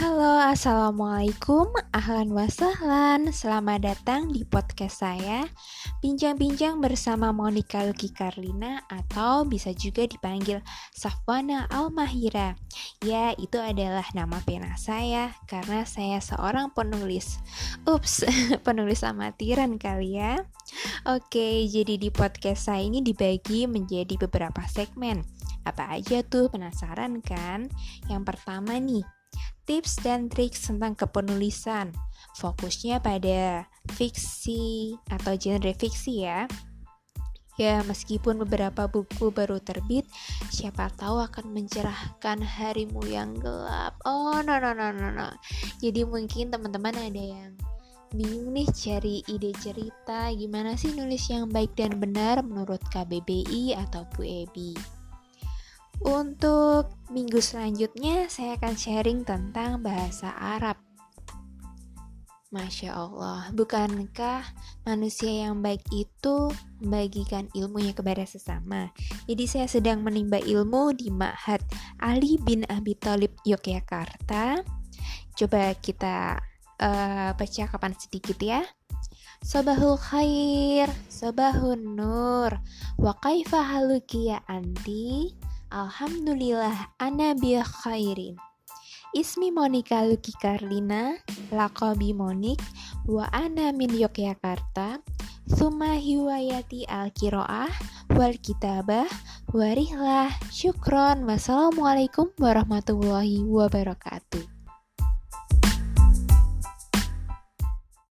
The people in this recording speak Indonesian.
Halo, Assalamualaikum, Ahlan wasahlan Selamat datang di podcast saya. Bincang-bincang bersama Monica Luki Karlina Atau bisa juga dipanggil Safwana Almahira. Ya, itu adalah nama pena saya Karena saya seorang penulis. Ups, penulis amatiran kali ya. Oke, jadi di podcast saya ini dibagi menjadi beberapa segmen. Apa aja tuh? Penasaran kan? Yang pertama nih, tips dan trik tentang kepenulisan. Fokusnya pada fiksi atau genre fiksi ya. Ya, meskipun beberapa buku baru terbit, siapa tahu akan mencerahkan harimu yang gelap. Oh, no no no no no. Jadi mungkin teman-teman ada yang bingung nih cari ide cerita gimana sih nulis yang baik dan benar menurut KBBI atau Bu Ebi. Untuk minggu selanjutnya, saya akan sharing tentang bahasa Arab. Masya Allah, bukankah manusia yang baik itu membagikan ilmunya kepada sesama? Jadi saya sedang menimba ilmu di Ma'had Ali bin Abi Thalib Yogyakarta. Coba kita uh, baca kapan sedikit ya. Sabahul khair, sabahun nur, wa kaifa haluki anti? Alhamdulillah, ana bi khairin. Ismi Monica Luki Karlina, Lakobi Monik, wa ana min Yogyakarta, Suma hiwayati al-kiroah, wal kitabah, warihlah, syukron, wassalamualaikum warahmatullahi wabarakatuh.